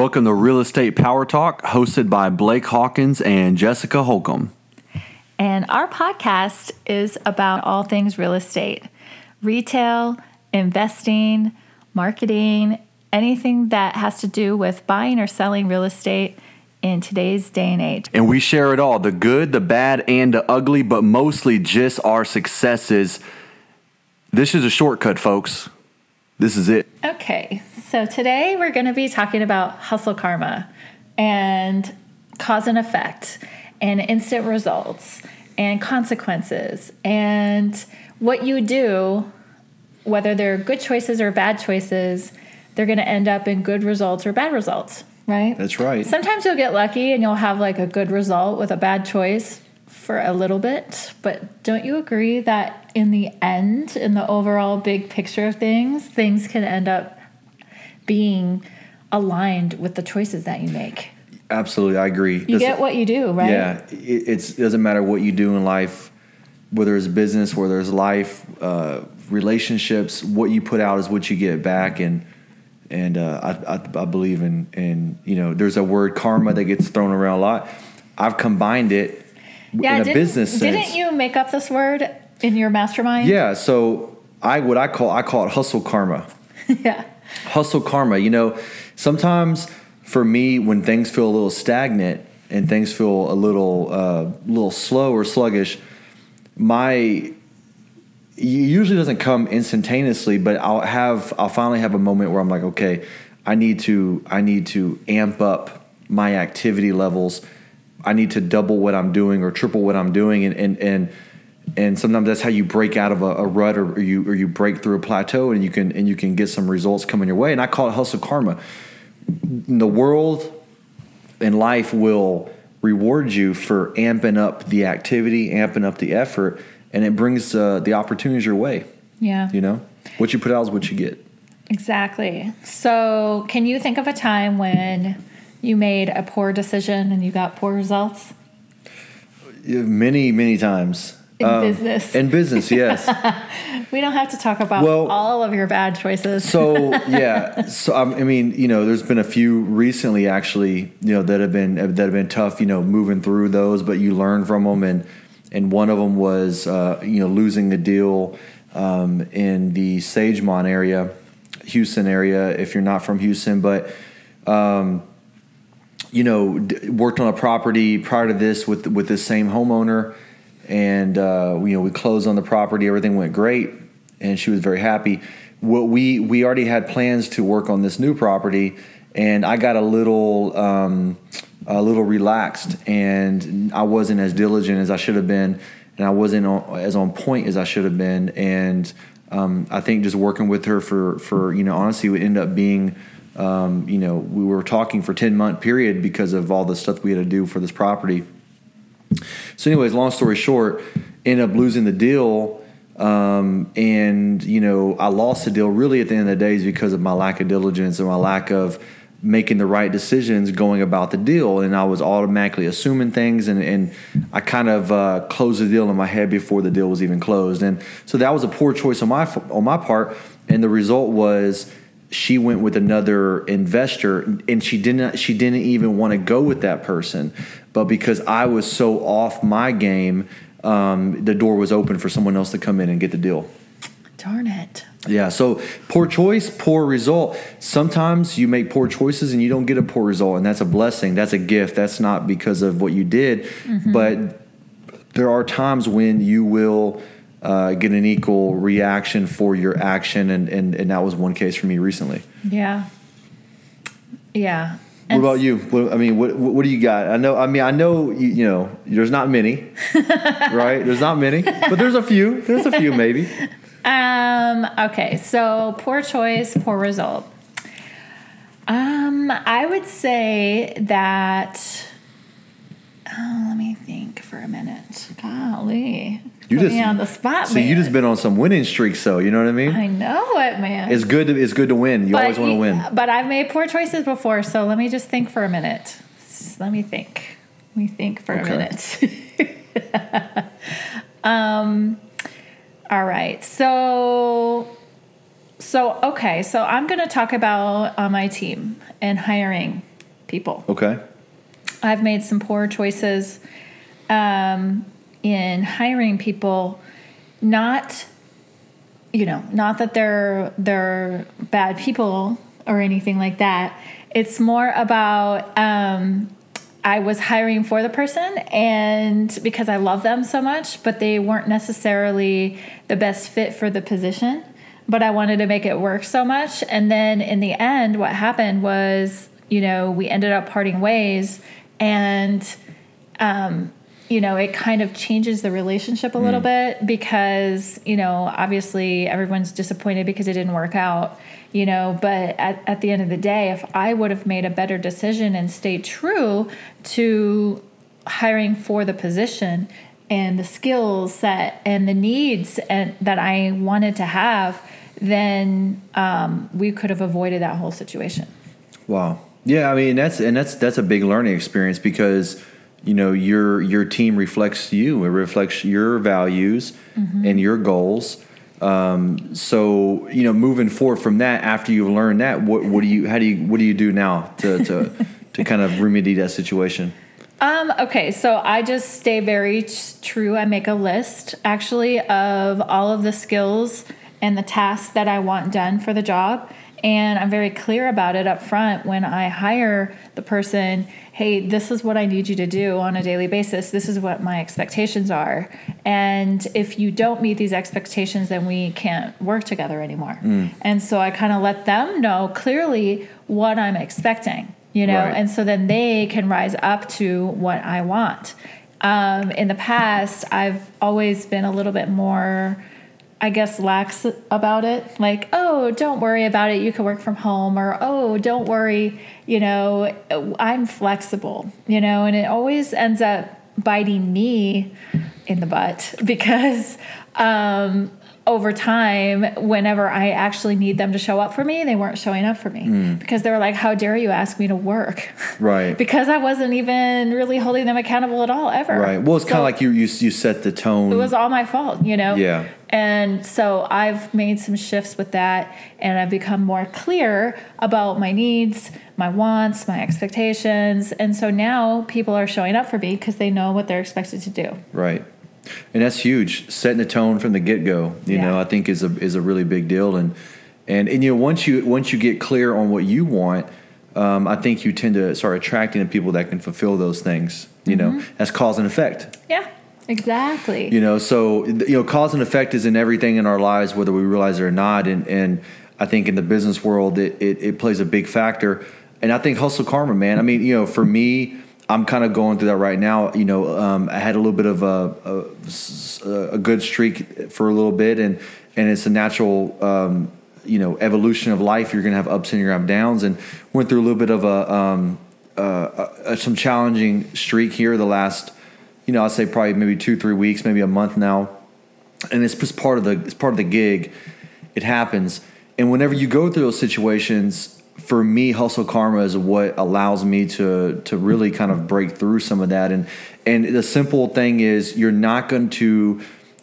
Welcome to Real Estate Power Talk, hosted by Blake Hawkins and Jessica Holcomb. And our podcast is about all things real estate retail, investing, marketing, anything that has to do with buying or selling real estate in today's day and age. And we share it all the good, the bad, and the ugly, but mostly just our successes. This is a shortcut, folks. This is it. Okay, so today we're going to be talking about hustle karma and cause and effect and instant results and consequences and what you do, whether they're good choices or bad choices, they're going to end up in good results or bad results, right? That's right. Sometimes you'll get lucky and you'll have like a good result with a bad choice for a little bit, but don't you agree that in the end, in the overall big picture of things, things can end up being aligned with the choices that you make? Absolutely, I agree. You This- get what you do, right? Yeah, it, it's, it doesn't matter what you do in life, whether it's business, whether it's life, uh, relationships. What you put out is what you get back, and and uh, I, I, I believe in in you know there's a word karma that gets thrown around a lot. I've combined it Yeah, in a didn't, business sense. didn't you make up this word in your mastermind? Yeah, so I what I call I call it hustle karma. yeah. hustle karma. You know, sometimes for me, when things feel a little stagnant and things feel a little uh, little slow or sluggish, my it usually doesn't come instantaneously, but I'll have I'll finally have a moment where I'm like, okay, I need to I need to amp up my activity levels. I need to double what I'm doing or triple what I'm doing, and and and and sometimes that's how you break out of a, a rut or, or you or you break through a plateau and you can and you can get some results coming your way. And I call it hustle karma. The world and life will reward you for amping up the activity, amping up the effort, and it brings uh, the opportunities your way. Yeah. You know, what you put out is what you get. Exactly. So, can you think of a time when you made a poor decision and you got poor results? Many, many times. Um, In business. In business, yes. We don't have to talk about Well- all of your bad choices. so yeah so um, i mean you know there's been a few recently actually you know that have been that have been tough you know moving through those but you learn from them and and one of them was uh, you know losing the deal um, in the sagemont area houston area if you're not from houston but um, you know d- worked on a property prior to this with with this same homeowner. And uh, you know we closed on the property. Everything went great. And she was very happy. What we we already had plans to work on this new property. And i got a little um, a little relaxed. And i wasn't as diligent as i should have been. And i wasn't on, as on point as i should have been. And um, i think just working with her for for you know honestly would end up being um, you know we were talking for 10 month period because of all the stuff we had to do for this property. So, anyways, long story short, ended up losing the deal, um, and you know I lost the deal really at the end of the day is because of my lack of diligence and my lack of making the right decisions going about the deal, and I was automatically assuming things, and, and I kind of uh, closed the deal in my head before the deal was even closed, and so that was a poor choice on my on my part, and the result was she went with another investor and she didn't she didn't even want to go with that person but because i was so off my game um, the door was open for someone else to come in and get the deal. Darn it. yeah so poor choice poor result. Sometimes you make poor choices and you don't get a poor result and that's a blessing that's a gift that's not because of what you did but there are times when you will uh, get an equal reaction for your action and, and, and that was one case for me recently Yeah. Yeah. What about you? What, I mean, what what do you got? I know. I mean, I know. You, you know, there's not many, right? There's not many, but there's a few. There's a few, maybe. Um, okay, so poor choice, poor result. Um, I would say that oh, let me think for a minute. Golly. You Put just me on the spot, See, you just been on some winning streaks, though. You know what I mean? I know it, man. It's good. To, it's good to win. You always want to win. But I've made poor choices before, so let me just think for a minute. Let me think. Let me think for Okay. a minute. um, all right. So, so okay. So I'm going to talk about uh, my team and hiring people. Okay. I've made some poor choices um, in hiring people, not you know, not that they're they're bad people or anything like that. It's more about um, I was hiring for the person and because I love them so much, but they weren't necessarily the best fit for the position. But I wanted to make it work so much. And then in the end, what happened was, you know, we ended up parting ways and um, you know, it kind of changes the relationship a little bit because, you know, obviously everyone's disappointed because it didn't work out, you know, but at, at the end of the day, if I would have made a better decision and stayed true to hiring for the position and the skills set and the needs and that I wanted to have, then um, we could have avoided that whole situation. Wow. Yeah, I mean that's and that's that's a big learning experience because you know your your team reflects you. It reflects your values Mm-hmm. and your goals. Um, so you know, moving forward from that, after you've learned that, what what do you how do you what do you do now to to, to kind of remedy that situation? Um, okay, so I just stay very true. I make a list actually of all of the skills and the tasks that I want done for the job. And I'm very clear about it up front when I hire the person hey, this is what I need you to do on a daily basis. This is what my expectations are. And if you don't meet these expectations, then we can't work together anymore. And so I kind of let them know clearly what I'm expecting you know Right. and so then they can rise up to what i want um, in the past i've always been a little bit more i guess lax about it like oh don't worry about it you can work from home or oh don't worry you know i'm flexible you know and it always ends up biting me in the butt because um, over time, whenever I actually need them to show up for me, they weren't showing up for me because they were like, How dare you ask me to work? Right. because I wasn't even really holding them accountable at all, ever. Right. Well, it's kind of like you, you you set the tone. It was all my fault, you know? Yeah. And so I've made some shifts with that and I've become more clear about my needs, my wants, my expectations. And so now people are showing up for me because they know what they're expected to do. Right. And that's huge. Setting the tone from the get go, you Yeah. know, I think is a is a really big deal. And and and you know, once you once you get clear on what you want, um, I think you tend to start attracting the people that can fulfill those things. You Mm-hmm. know, that's cause and effect. Yeah, exactly. You know, so you know, cause and effect is in everything in our lives, whether we realize it or not. And and I think in the business world, it it, it plays a big factor. And I think hustle karma, man. I mean, you know, for me, I'm kind of going through that right now. You know, um, I had a little bit of a, a a good streak for a little bit, and and it's a natural. Um, you know, evolution of life. You're going to have ups and you're going to have downs, and went through a little bit of a um, uh, uh, some challenging streak here the last, you know, I'd say probably maybe two, three weeks, maybe a month now, and it's just part of the it's part of the gig. It happens, and whenever you go through those situations, for me, hustle karma is what allows me to to really kind of break through some of that. And and the simple thing is, you're not going to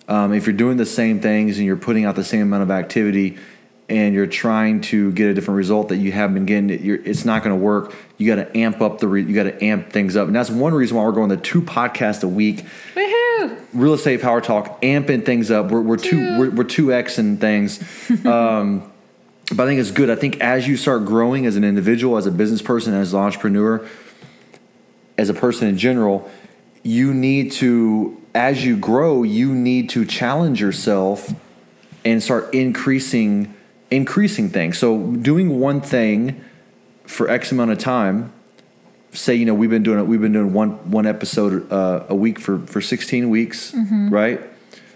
um, if you're doing the same things and you're putting out the same amount of activity and you're trying to get a different result that you haven't been getting, you're, it's not going to work. You got to amp up the, re, you got to amp things up, and that's one reason why we're going to two podcasts a week. Woohoo! Real estate power talk, amping things up. We're, we're two, Two. we're, we're two X and things. um, but I think it's good. I think as you start growing as an individual, as a business person, as an entrepreneur, as a person in general, you need to, as you grow, you need to challenge yourself and start increasing increasing things. So doing one thing for X amount of time, say you know we've been doing it, we've been doing one one episode uh, a week for for 16 weeks, right?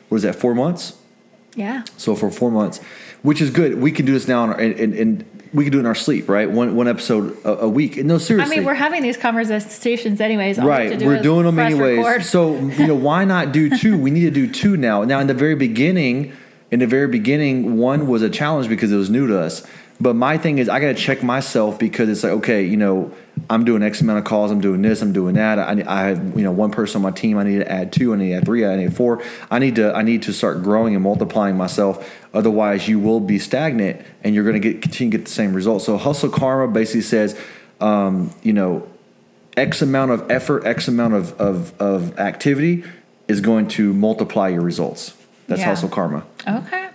What is that? Four months. Yeah. So for four months, which is good. We can do this now, and, we can do it in our sleep, right? One one episode a, a week. And no, seriously. I mean, we're having these conversations anyways. All we right to do we're doing them anyways so you know why not do two we need to do two now now in the very beginning in the very beginning one was a challenge because it was new to us. But my thing is i got to check myself because it's like okay you know i'm doing x amount of calls i'm doing this i'm doing that. I, I have you know one person on my team i need to add two i need to add three i need four. I need to i need to start growing and multiplying myself. Otherwise you will be stagnant and you're going to get continue to get the same results. So hustle karma basically says um, you know, X amount of effort, X amount of, of, of activity is going to multiply your results. That's Yeah. hustle karma. Okay.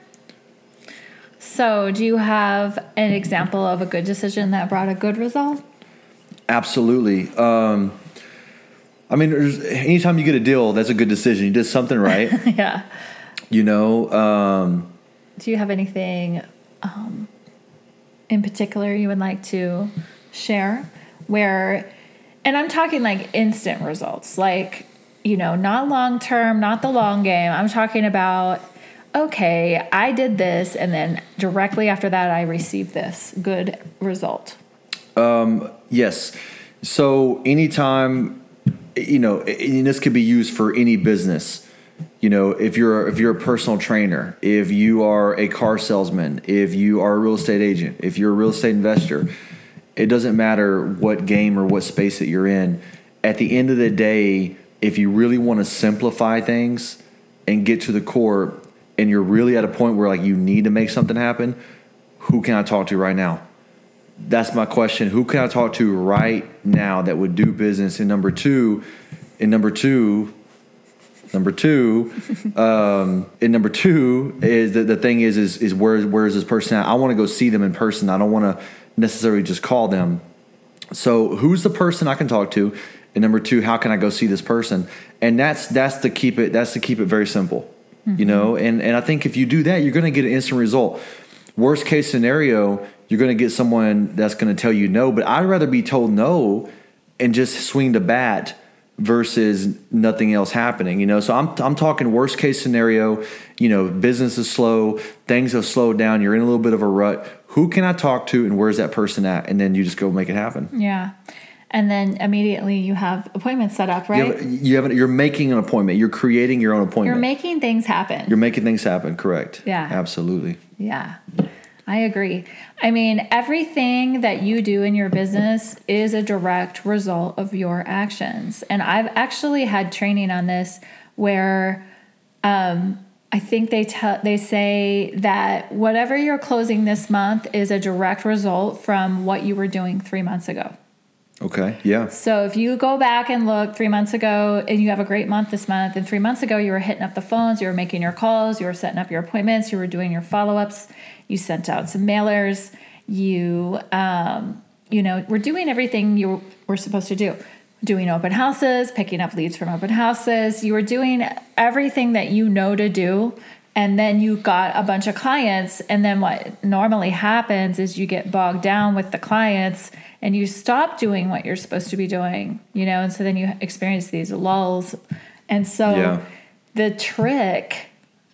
So, do you have an example of a good decision that brought a good result? Absolutely. Um, I mean, anytime you get a deal, that's a good decision. You did something right. yeah. you know, um, Do you have anything um, in particular you would like to share? Where, and I'm talking like instant results, like, you know, not long term, not the long game. I'm talking about, okay, I did this, and then directly after that, I received this good result. Um, yes. So anytime, you know, and this could be used for any business. You know, if you're if you're a personal trainer, if you are a car salesman, if you are a real estate agent, if you're a real estate investor, it doesn't matter what game or what space that you're in. At the end of the day, if you really want to simplify things and get to the core, and you're really at a point where like you need to make something happen, who can I talk to right now? that's my question. Who can I talk to right now that would do business? And number two, and number two, number two, um, and number two is that the thing is is is where where is this person at? I want to go see them in person. I don't want to necessarily just call them. So who's the person I can talk to? And number two, how can I go see this person? And that's that's to keep it that's to keep it very simple. You mm-hmm. know, and and I think if you do that, you're going to get an instant result. Worst case scenario, you're going to get someone that's going to tell you no. But I'd rather be told no and just swing the bat versus nothing else happening. You know, so I'm I'm talking worst case scenario. You know, business is slow, things have slowed down. You're in a little bit of a rut. Who can I talk to, and where's that person at? And then you just go make it happen. Yeah. And then immediately you have appointments set up, right? You have, you have you're making an appointment. You're creating your own appointment. You're making things happen. You're making things happen. Correct. Yeah. Absolutely. Yeah, I agree. I mean, everything that you do in your business is a direct result of your actions. And I've actually had training on this where um, I think they tell they say that whatever you're closing this month is a direct result from what you were doing three months ago. Okay. Yeah. So if you go back and look three months ago and you have a great month this month, and three months ago you were hitting up the phones, you were making your calls, you were setting up your appointments, you were doing your follow ups, you sent out some mailers, you, um, you know, we're doing everything you were supposed to do. Doing open houses, picking up leads from open houses. You were doing everything that you know to do. And then you got a bunch of clients. And then what normally happens is you get bogged down with the clients and you stop doing what you're supposed to be doing, you know, and so then you experience these lulls. And so Yeah. the trick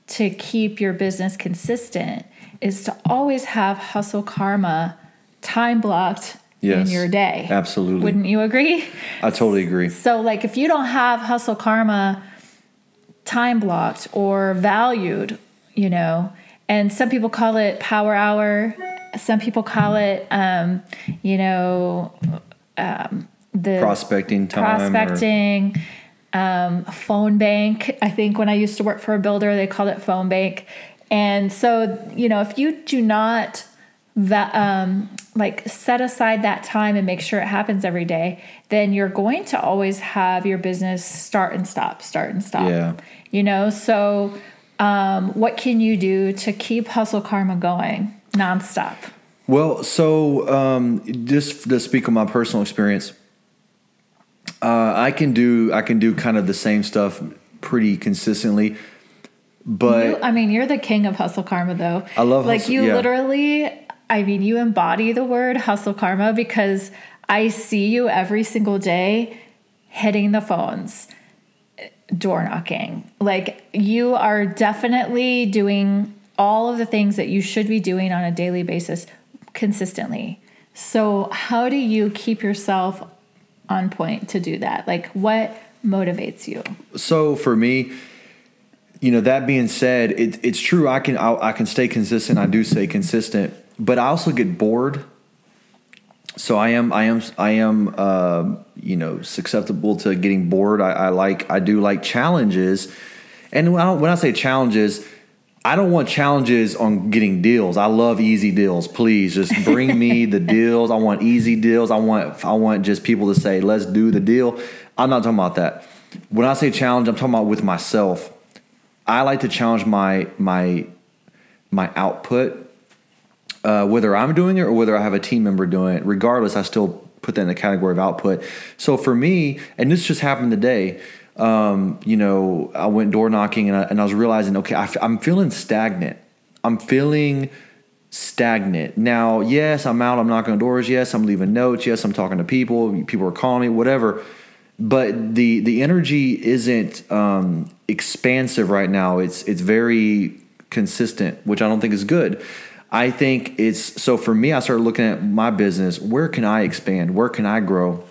to keep your business consistent is to always have hustle karma time blocked Yes. in your day. Absolutely. Wouldn't you agree? I totally agree. So, like, if you don't have hustle karma time blocked or valued, you know, and some people call it power hour, some people call it, um, you know, um, the Prospecting time. or- prospecting, um, phone bank. I think when I used to work for a builder, they called it phone bank. And so, you know, if you do not va- um, like set aside that time and make sure it happens every day, then you're going to always have your business start and stop, start and stop. Yeah. You know, so um, what can you do to keep hustle karma going nonstop? Well, so um, just to speak on my personal experience, uh, I can do I can do kind of the same stuff pretty consistently, but You, I mean, you're the king of hustle karma, though. I love like hustle- you yeah. literally. I mean, you embody the word hustle karma because I see you every single day hitting the phones, door knocking. Like you are definitely doing all of the things that you should be doing on a daily basis consistently. So, how do you keep yourself on point to do that? Like, what motivates you? so for me, you know, that being said, it, it's true. I can I, I can stay consistent. I do stay consistent, but I also get bored. So I am I am I am uh, you know susceptible to getting bored. I, I like I do like challenges, and when I, when I say challenges, I don't want challenges on getting deals. I love easy deals. Please just bring me the deals. I want easy deals. I want I want just people to say, "Let's do the deal." I'm not talking about that. When I say challenge, I'm talking about with myself. I like to challenge my my my output, uh, whether I'm doing it or whether I have a team member doing it. Regardless, I still put that in the category of output. So for me, and this just happened today um, you know, I went door knocking and I, and I was realizing, okay, I, am feeling stagnant. I'm feeling stagnant. Now, yes, I'm out, I'm knocking on doors. Yes, I'm leaving notes. Yes, I'm talking to people. People are calling me, whatever. But the the energy isn't um, expansive right now. It's it's very consistent, which I don't think is good. I think it's so for me. I started looking at my business. Where can I expand? Where can I grow?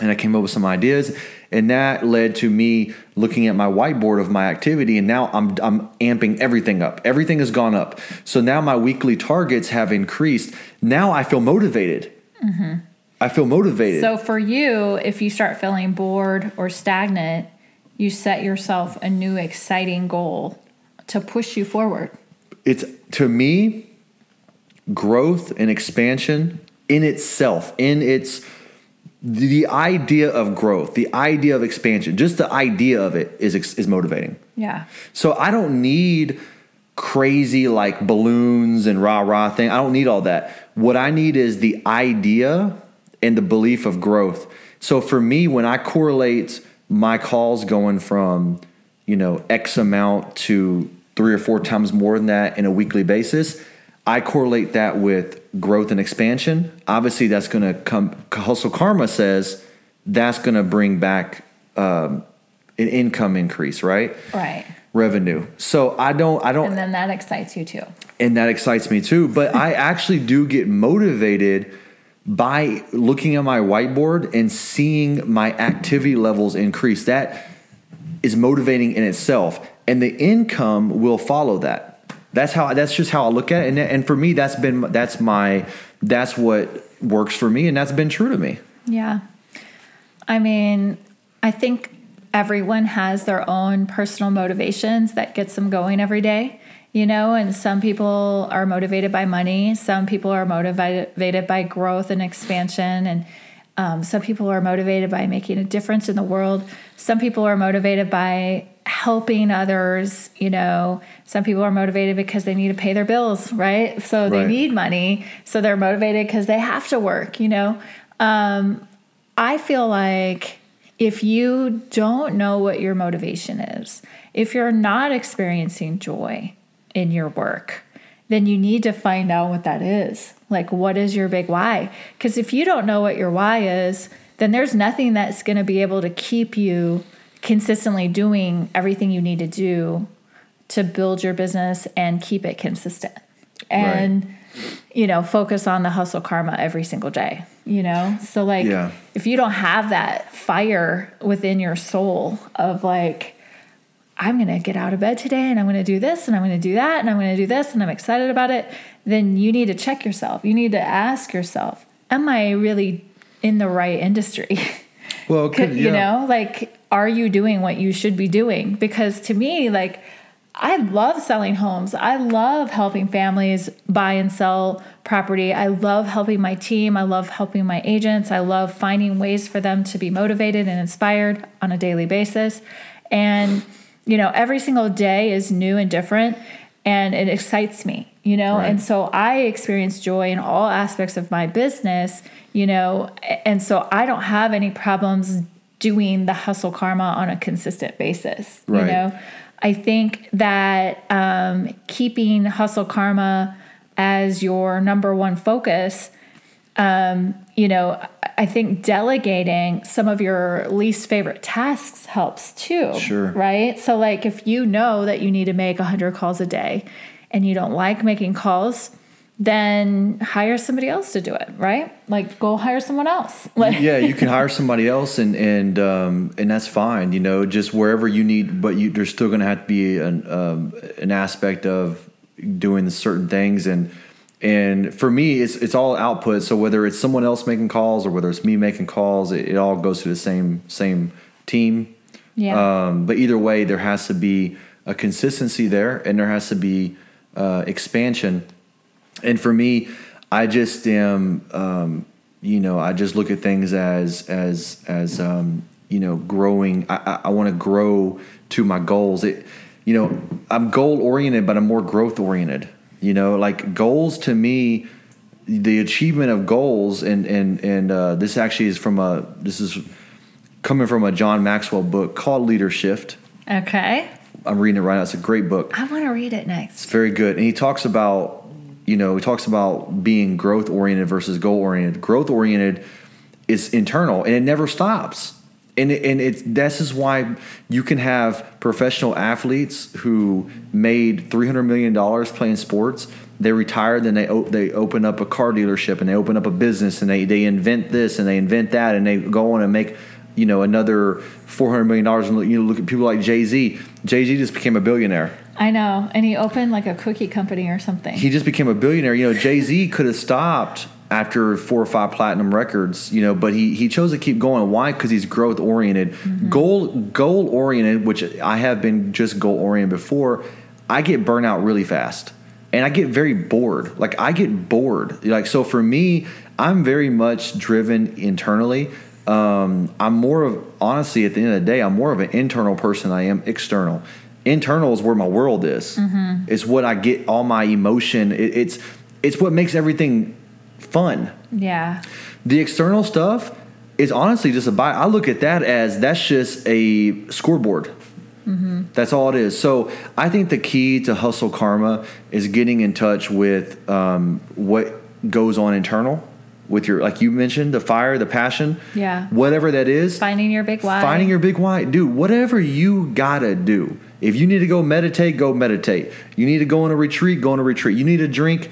And I came up with some ideas and that led to me looking at my whiteboard of my activity and now I'm I'm amping everything up. Everything has gone up. So now my weekly targets have increased. Now I feel motivated. Mm-hmm. I feel motivated. So for you, if you start feeling bored or stagnant, you set yourself a new exciting goal to push you forward. It's to me growth and expansion in itself, in its the idea of growth, the idea of expansion, just the idea of it is is motivating. Yeah. So I don't need crazy like balloons and rah rah thing. I don't need all that. What I need is the idea and the belief of growth. So for me, when I correlate my calls going from you know X amount to three or four times more than that in a weekly basis, I correlate that with growth and expansion. Obviously, that's going to come. Hustle Karma says that's going to bring back um, an income increase, right? Right. Revenue. So I don't. I don't. And then that excites you too. And that excites me too. But I actually do get motivated by looking at my whiteboard and seeing my activity levels increase. That is motivating in itself, and the income will follow that that's how that's just how I look at it. And, and for me, that's been that's my that's what works for me, and that's been true to me. Yeah, I mean, I think everyone has their own personal motivations that gets them going every day. You know, and some people are motivated by money. Some people are motivated by growth and expansion, and um, some people are motivated by making a difference in the world. Some people are motivated by helping others. You know, some people are motivated because they need to pay their bills, right? So they right. need money. So they're motivated because they have to work, you know. Um, I feel like if you don't know what your motivation is, if you're not experiencing joy in your work, then you need to find out what that is. Like, what is your big why? Because if you don't know what your why is, then there's nothing that's going to be able to keep you consistently doing everything you need to do to build your business and keep it consistent. And, right. you know, focus on the hustle karma every single day, you know? So, like, yeah. if you don't have that fire within your soul of like, I'm going to get out of bed today and I'm going to do this and I'm going to do that and I'm going to do this and I'm excited about it, then you need to check yourself. You need to ask yourself, am I really in the right industry? Well, could, yeah. you know, like, are you doing what you should be doing? Because to me, like, I love selling homes. I love helping families buy and sell property. I love helping my team. I love helping my agents. I love finding ways for them to be motivated and inspired on a daily basis. And you know, every single day is new and different and it excites me, you know? Right. And so I experience joy in all aspects of my business, you know, and so I don't have any problems doing the hustle karma on a consistent basis, right. you know? I think that um, keeping hustle karma as your number one focus, um, you know, I think delegating some of your least favorite tasks helps too. Sure. Right? So, like, if you know that you need to make 100 calls a day and you don't like making calls, then hire somebody else to do it, right? Like, go hire someone else. Like, yeah, you can hire somebody else, and and um, and that's fine. You know, just wherever you need, but you, there's still going to have to be an um, an aspect of doing certain things and and for me it's it's all output so whether it's someone else making calls or whether it's me making calls it, it all goes to the same same team yeah um, but either way there has to be a consistency there, and there has to be uh, expansion. And for me, I just am, um, you know, I just look at things as as as um, you know, growing. I, I, I want to grow to my goals. It, you know, I'm goal oriented, but I'm more growth oriented. You know, like goals to me, the achievement of goals, and and and uh, this actually is from a this is coming from a John Maxwell book called Leadership. Okay. I'm reading it right now. It's a great book. I want to read it next. It's very good. And he talks about, you know, he talks about being growth oriented versus goal oriented. Growth oriented is internal and it never stops. And it, and it's this is why you can have professional athletes who made 300 million dollars playing sports. They retire, then they they open up a car dealership and they open up a business and they they invent this and they invent that and they go on and make you know another 400 million dollars and you know look at people like Jay-Z. Jay-Z just became a billionaire. I know. And he opened like a cookie company or something. he just became a billionaire. You know, Jay Z could have stopped after four or five platinum records. You know, but he he chose to keep going. Why? Because he's growth oriented, goal goal oriented, which I have been just goal oriented before. I get burnout really fast, and I get very bored. Like I get bored. Like so for me, I'm very much driven internally. Um, I'm more of honestly at the end of the day, I'm more of an internal person. than I am external. Internal is where my world is. It's what I get all my emotion. It, it's it's what makes everything fun. yeah. The external stuff is honestly just a buy. I look at that as that's just a scoreboard. That's all it is. So I think the key to hustle karma is getting in touch with um, what goes on internal with your, like you mentioned, the fire, the passion, Yeah. whatever that is. Finding your big why. Finding your big why, dude. Whatever you gotta do. If you need to go meditate, go meditate. You need to go on a retreat, go on a retreat. You need to drink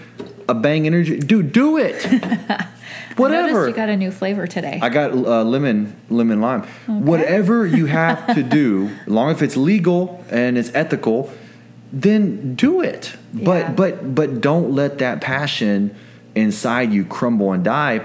a Bang Energy, dude. Do it. Whatever. you got a new flavor today. I got uh, lemon, lemon lime. Whatever you have to do, as long as it's legal and it's ethical, then do it. But but but don't let that passion inside you crumble and die.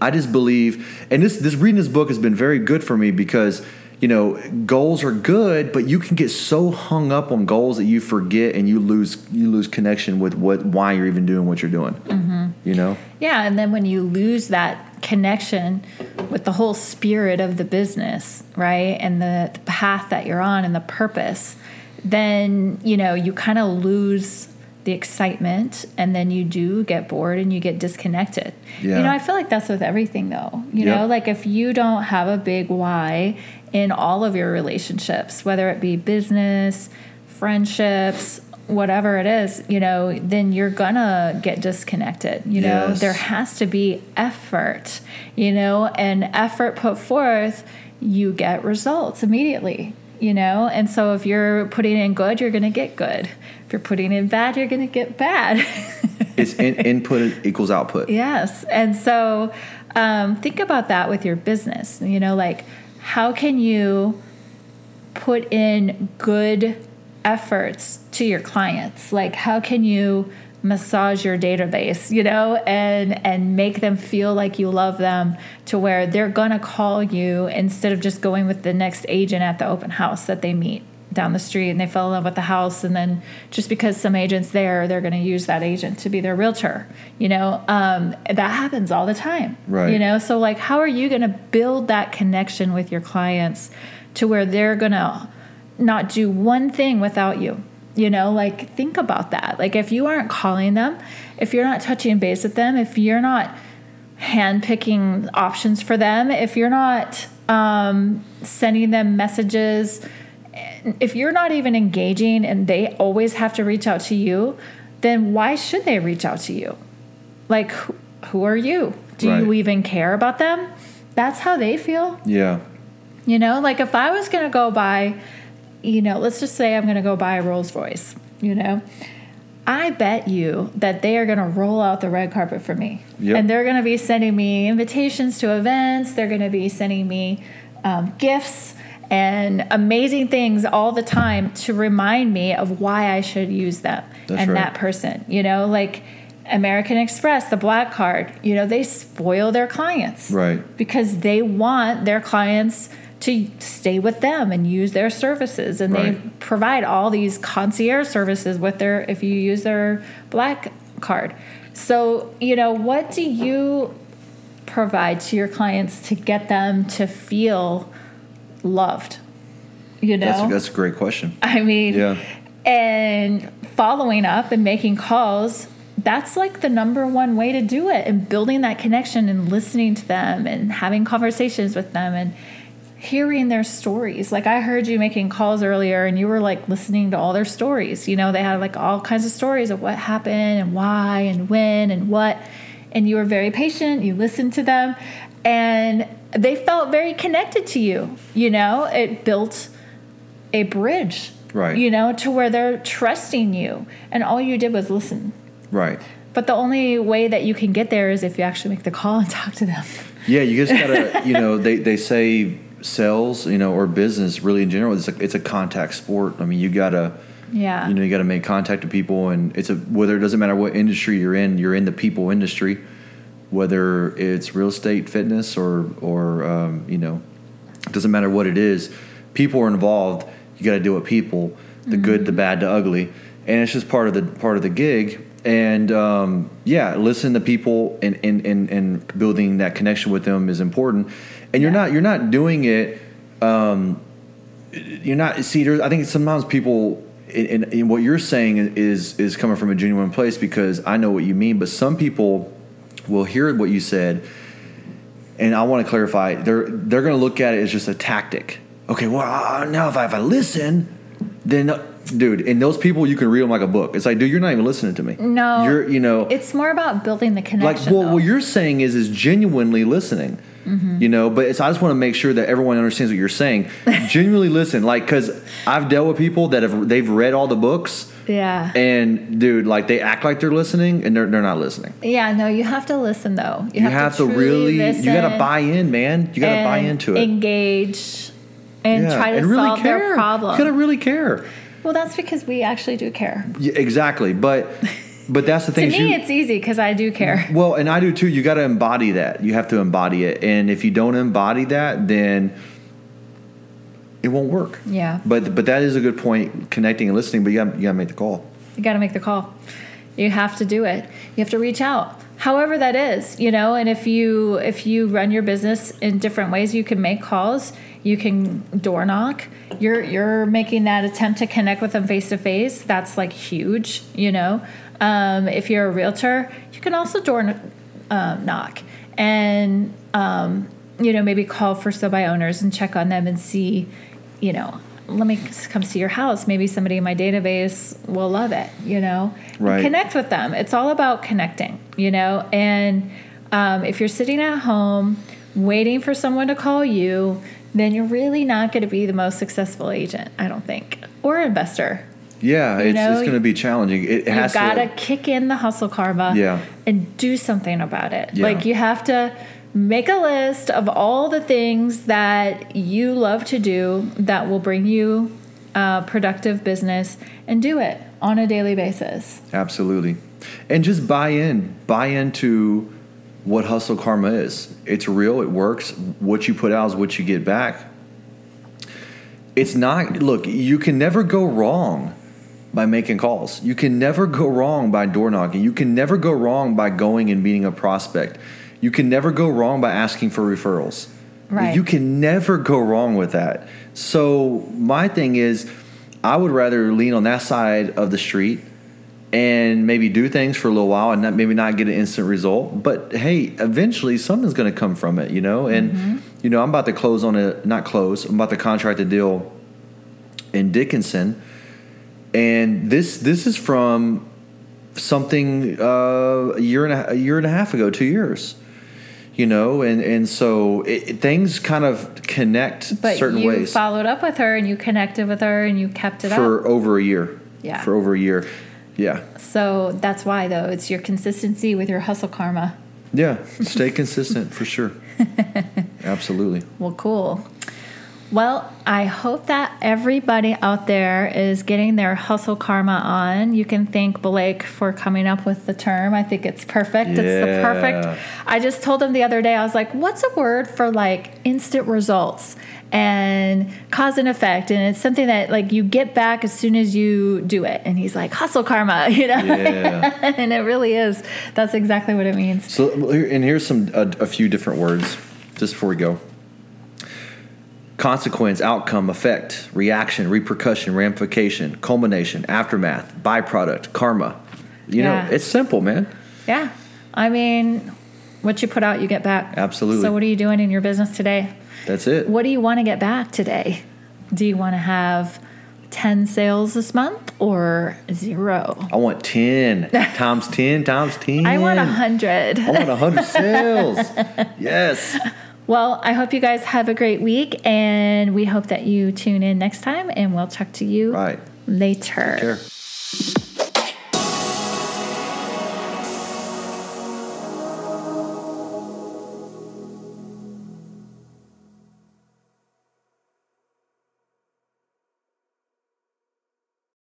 I just believe, and this this reading this book has been very good for me because you know goals are good, but you can get so hung up on goals that you forget and you lose you lose connection with what why you're even doing what you're doing. Mm-hmm. You know. Yeah, and then when you lose that connection with the whole spirit of the business, right? And the, the path that you're on and the purpose, then, you know, you kind of lose the excitement and then you do get bored and you get disconnected. Yeah. You know, I feel like that's with everything though. You Yep. know, like if you don't have a big why in all of your relationships, whether it be business, friendships, whatever it is, you know, then you're gonna get disconnected. You know, Yes. there has to be effort, you know, and effort put forth, you get results immediately, you know. And so if you're putting in good, you're gonna get good. If you're putting in bad, you're gonna get bad. It's in, input equals output. Yes. And so um, think about that with your business. You know, like how can you put in good efforts to your clients? Like how can you massage your database, you know, and and make them feel like you love them to where they're going to call you instead of just going with the next agent at the open house that they meet down the street and they fell in love with the house. And then just because some agent's there they're going to use that agent to be their realtor you know? Um, that happens all the time Right. you know? So like how are you going to build that connection with your clients to where they're going to not do one thing without you? You know like think about that. Like if you aren't calling them if you're not touching base with them if you're not handpicking options for them if you're not um, sending them messages if you're not even engaging and they always have to reach out to you, then why should they reach out to you? Like, who, who are you? Do you even care about them? That's how they feel. Yeah. You know, like if I was going to go buy, you know, let's just say I'm going to go buy a Rolls Royce, you know, I bet you that they are going to roll out the red carpet for me. Yep. And they're going to be sending me invitations to events, they're going to be sending me um, gifts and amazing things all the time to remind me of why I should use them That's and right. that person. You know, like American Express, the black card, you know, they spoil their clients Right. because they want their clients to stay with them and use their services and they provide all these concierge services with their if you use their black card so you know what do you provide to your clients to get them to feel loved you know That's, that's a great question. I mean, Yeah. and following up and making calls, that's like the number one way to do it and building that connection and listening to them and having conversations with them and hearing their stories. Like I heard you making calls earlier and you were like listening to all their stories. You know, they had like all kinds of stories of what happened and why and when and what. And you were very patient, you listened to them and they felt very connected to you. You know, it built a bridge Right. you know to where they're trusting you and all you did was listen Right. but the only way that you can get there is if you actually make the call and talk to them Yeah, you just gotta, you know, they, they say sales, you know, or business really in general, it's a, it's a contact sport. I mean, you gotta, yeah you know, you gotta make contact with people and it's a, whether it doesn't matter what industry you're in, you're in the people industry, whether it's real estate, fitness, or, or, um, you know, it doesn't matter what it is. People are involved. You got to deal with people, the good, the bad, the ugly, and it's just part of the part of the gig. And um, yeah, listen to people and, and and and building that connection with them is important. And you're Yeah. not you're not doing it. Um, you're not. See, there's, I think sometimes people. In what you're saying is is coming from a genuine place because I know what you mean, but some people will hear what you said and I want to clarify they're they're going to look at it as just a tactic. Okay, well now if I, if I listen, then dude, and those people you can read them like a book. It's like, dude, you're not even listening to me. No, you're you know it's more about building the like connection well, though. what you're saying is is genuinely listening. Mm-hmm. You know, but it's I just want to make sure that everyone understands what you're saying. Genuinely listen, like because I've dealt with people that have they've read all the books. Yeah And dude, like they act like they're listening, and they're, they're not listening. yeah no you have to listen though You, have, to, truly really, listen you got to buy in, man. You got to buy into it. engage and Yeah, try to and solve their problem You got to really care. well that's because we actually do care Yeah, exactly, but but that's the thing. is me you, it's easy because i do care well, and I do too. You got to embody that. You have to embody it, and if you don't embody that, then it won't work. yeah But but that is a good point, connecting and listening. But you got you got to make the call. You got to make the call. You have to do it. You have to reach out. However that is, you know, and if you if you run your business in different ways, you can make calls, you can door knock. You're you're making that attempt to connect with them face to face. That's like huge, you know. Um, if you're a realtor, you can also door um, knock and um, you know maybe call for sale by owners and check on them and see, you know, let me come see your house. Maybe somebody in my database will love it, you know? Right. Connect with them. It's all about connecting, you know? And um, if you're sitting at home waiting for someone to call you, then you're really not going to be the most successful agent, I don't think, or investor. Yeah, it's it's going to be challenging. It You has got to to. kick in the hustle karma Yeah. and do something about it. Yeah. Like you have to make a list of all the things that you love to do that will bring you uh, productive business and do it on a daily basis. Absolutely. And just buy in. Buy into what hustle karma is. It's real, it works. What you put out is what you get back. It's not look, you can never go wrong by making calls. You can never go wrong by door knocking. You can never go wrong by going and meeting a prospect. You can never go wrong by asking for referrals. Right. You can never go wrong with that. So my thing is I would rather lean on that side of the street and maybe do things for a little while and not, maybe not get an instant result. But hey, eventually something's going to come from it, you know. And you know, I'm about to close on a not close. I'm about to contract a deal in Dickinson, and this this is from something uh, a year and a, a year and a half ago, two years. You know, and and so it, it- things kind of connect But certain you ways followed up with her and you connected with her and you kept it up. for over a year. Yeah. for over a year. Yeah. So that's why, though, it's your consistency with your hustle karma. Yeah, stay consistent for sure. Absolutely. Well, cool. Well, I hope that everybody out there is getting their hustle karma on. You can thank Blake for coming up with the term. I think it's perfect. It's the perfect. I just told him the other day, I was like, what's a word for like instant results and cause and effect? And it's something that like you get back as soon as you do it. And he's like, hustle karma, you know? Yeah. and it really is. That's exactly what it means. So, and here's some a, a few different words just before we go. Consequence, outcome, effect, reaction, repercussion, ramification, culmination, aftermath, byproduct, karma. You Yeah. know, it's simple, man. Yeah. I mean, what you put out, you get back. Absolutely. So, what are you doing in your business today? That's it. What do you want to get back today? Do you want to have 10 sales this month or zero? I want 10 times 10 times 10. I want a 100. I want 100 sales. Yes. Well, I hope you guys have a great week and we hope that you tune in next time and we'll talk to you Right. later.